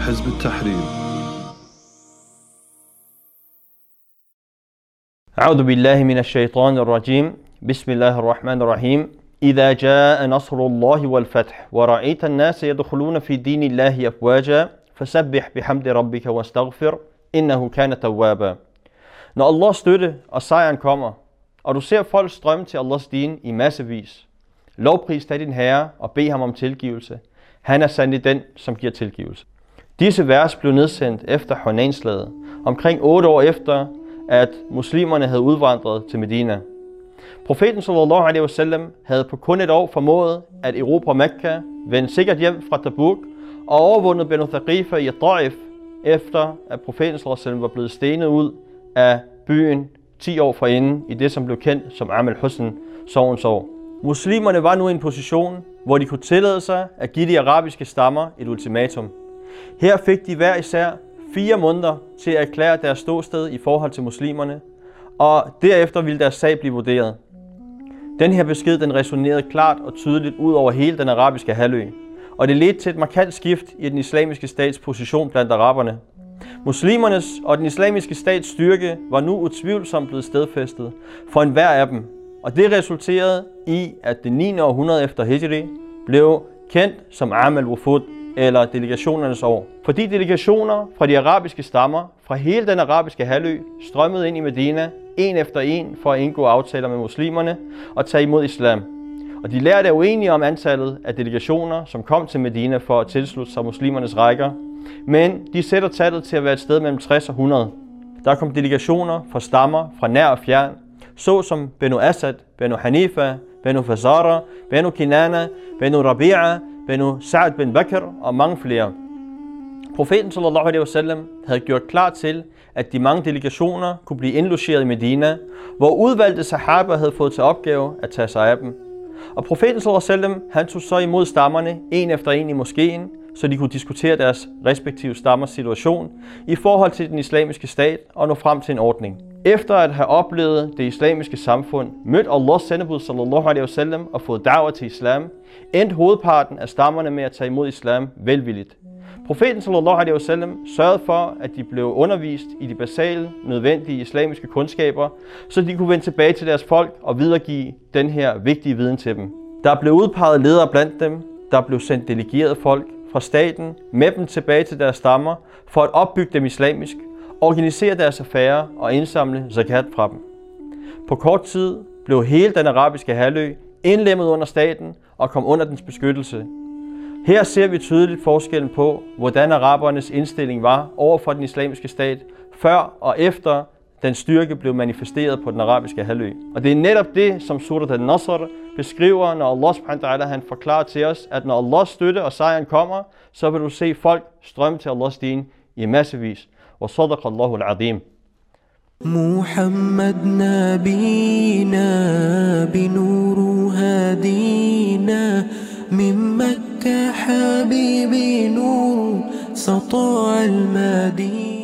حزب التحرير أعوذ بالله من الشيطان الرجيم بسم الله الرحمن الرحيم إذا جاء نصر الله والفتح ورأيت الناس يدخلون في دين الله أفواجا فسبح بحمد ربك واستغفر إنه كان توابا Når Allahs støtte og sejren kommer, og du ser folk strømme til Allahs din i massevis, lovpris dig din herre og bed ham om tilgivelse. Han er sandelig den, som giver tilgivelse. Disse vers blev nedsendt efter Hunanslaget, omkring 8 år efter, at muslimerne havde udvandret til Medina. Profeten sallallahu alaihi wasallam havde på kun et år formået at erobre Mekka, vende sikkert hjem fra Tabuk og overvundet Benu Thaqifa i Taif, efter at profeten sallallahu alaihi wasallam var blevet stenet ud af byen 10 år forinden i det, som blev kendt som Amal Husn, sovens år. Muslimerne var nu i en position, hvor de kunne tillade sig at give de arabiske stammer et ultimatum. Her fik de hver især fire måneder til at erklære deres ståsted i forhold til muslimerne, og derefter ville deres sag blive vurderet. Den her besked den resonerede klart og tydeligt ud over hele den arabiske halvø, og det ledte til et markant skift i den islamiske stats position blandt araberne. Muslimernes og den islamiske stats styrke var nu utvivlsomt blevet stedfæstet for enhver af dem, og det resulterede i, at det 9. århundrede efter Hijri blev kendt som Amal Wufud, eller delegationernes år. Fordi delegationer fra de arabiske stammer fra hele den arabiske halvø strømmede ind i Medina, en efter en, for at indgå aftaler med muslimerne og tage imod islam. Og de lærte er uenige om antallet af delegationer, som kom til Medina for at tilslutte sig muslimernes rækker, men de sætter tallet til at være et sted mellem 60 og 100. Der kom delegationer fra stammer fra nær og fjern, såsom Benu Asad, Benu Hanifa, Benu Fazara, Benu Kinana, Benu Rabi'a, Benu Sa'd bin Bakr og mange flere. Profeten sallallahu alaihi wasallam havde gjort klar til, at de mange delegationer kunne blive indlogeret i Medina, hvor udvalgte sahaba havde fået til opgave at tage sig af dem. Og profeten sallallahu alaihi wasallam, han tog så imod stammerne en efter en i moskeen, så de kunne diskutere deres respektive stammers situation i forhold til den islamiske stat og nå frem til en ordning. Efter at have oplevet det islamiske samfund, mødt Allahs sendebud sallallahu alaihi wasallam og fået da'wah til islam, endte hovedparten af stammerne med at tage imod islam velvilligt. Profeten sallallahu alaihi wasallam sørgede for, at de blev undervist i de basale, nødvendige islamiske kundskaber, så de kunne vende tilbage til deres folk og videregive den her vigtige viden til dem. Der blev udpeget ledere blandt dem, der blev sendt delegerede folk fra staten med dem tilbage til deres stammer for at opbygge dem islamisk, organisere deres affærer og indsamle zakat fra dem. På kort tid blev hele den arabiske halvø indlemmet under staten og kom under dens beskyttelse. Her ser vi tydeligt forskellen på, hvordan arabernes indstilling var over for den islamiske stat, før og efter den styrke blev manifesteret på den arabiske halvø. Og det er netop det, som Surat al-Nasr beskriver, når Allah subhanahu wa ta'ala han forklarer til os, at når Allahs støtte og sejren kommer, så vil du se folk strømme til Allahs din i massevis. وصدق الله العظيم. محمد نبينا بنور هدينا من مكة حبيبي نور سطع المدينة.